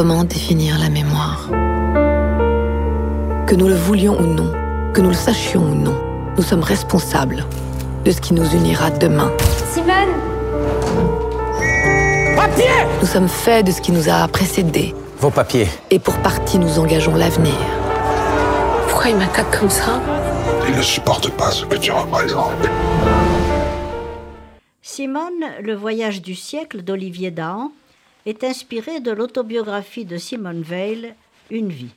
comment définir la mémoire Que nous le voulions ou non, que nous le sachions ou non, nous sommes responsables de ce qui nous unira demain. Simone Papier Nous sommes faits de ce qui nous a précédés. Vos papiers. Et pour partie, nous engageons l'avenir. Pourquoi il m'attaque comme ça? Il ne supporte pas ce que tu représentes. Simone, le voyage du siècle d'Olivier Dahan, est inspiré de l'autobiographie de Simone Veil, Une vie.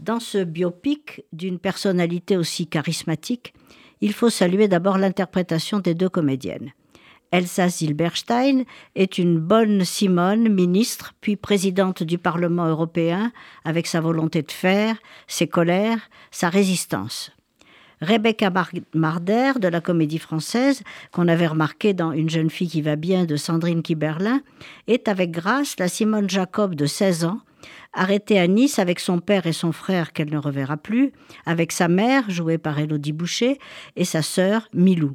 Dans ce biopic d'une personnalité aussi charismatique, il faut saluer d'abord l'interprétation des deux comédiennes. Elsa Zilberstein est une bonne Simone, ministre, puis présidente du Parlement européen, avec sa volonté de faire, ses colères, sa résistance. Rebecca Marder de la Comédie Française, qu'on avait remarqué dans Une jeune fille qui va bien de Sandrine Kiberlin, est avec grâce la Simone Jacob de 16 ans, arrêtée à Nice avec son père et son frère qu'elle ne reverra plus, avec sa mère, jouée par Elodie Boucher, et sa sœur, Milou.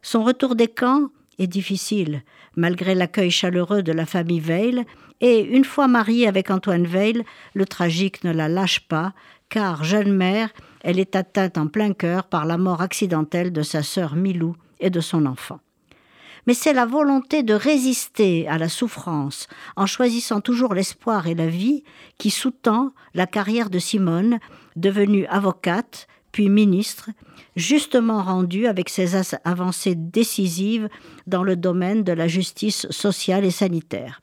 Son retour des camps est difficile, malgré l'accueil chaleureux de la famille Veil, et une fois mariée avec Antoine Veil, le tragique ne la lâche pas, car, jeune mère, elle est atteinte en plein cœur par la mort accidentelle de sa sœur Milou et de son enfant. Mais c'est la volonté de résister à la souffrance en choisissant toujours l'espoir et la vie qui sous-tend la carrière de Simone, devenue avocate, puis ministre, justement rendue avec ses avancées décisives dans le domaine de la justice sociale et sanitaire.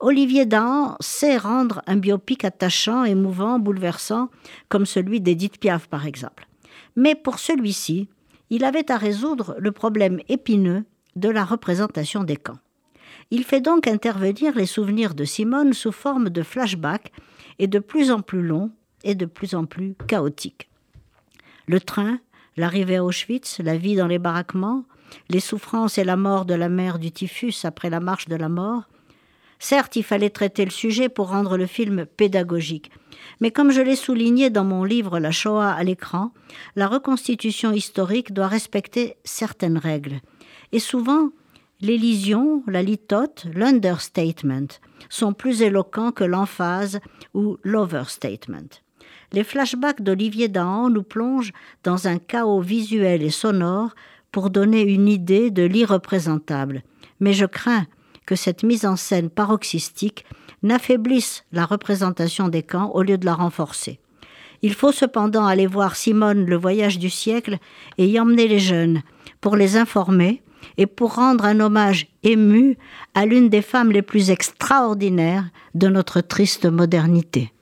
Olivier Dahan sait rendre un biopic attachant, émouvant, bouleversant, comme celui d'Edith Piaf par exemple. Mais pour celui-ci, il avait à résoudre le problème épineux de la représentation des camps. Il fait donc intervenir les souvenirs de Simone sous forme de flashbacks et de plus en plus longs et de plus en plus chaotiques. Le train, l'arrivée à Auschwitz, la vie dans les baraquements, les souffrances et la mort de la mère du typhus après la marche de la mort, Certes, il fallait traiter le sujet pour rendre le film pédagogique. Mais comme je l'ai souligné dans mon livre La Shoah à l'écran, la reconstitution historique doit respecter certaines règles. Et souvent, l'élision, la litote, l'understatement sont plus éloquents que l'emphase ou l'overstatement. Les flashbacks d'Olivier Dahan nous plongent dans un chaos visuel et sonore pour donner une idée de l'irreprésentable. Mais je crains que cette mise en scène paroxystique n'affaiblisse la représentation des camps au lieu de la renforcer. Il faut cependant aller voir Simone le voyage du siècle et y emmener les jeunes pour les informer et pour rendre un hommage ému à l'une des femmes les plus extraordinaires de notre triste modernité.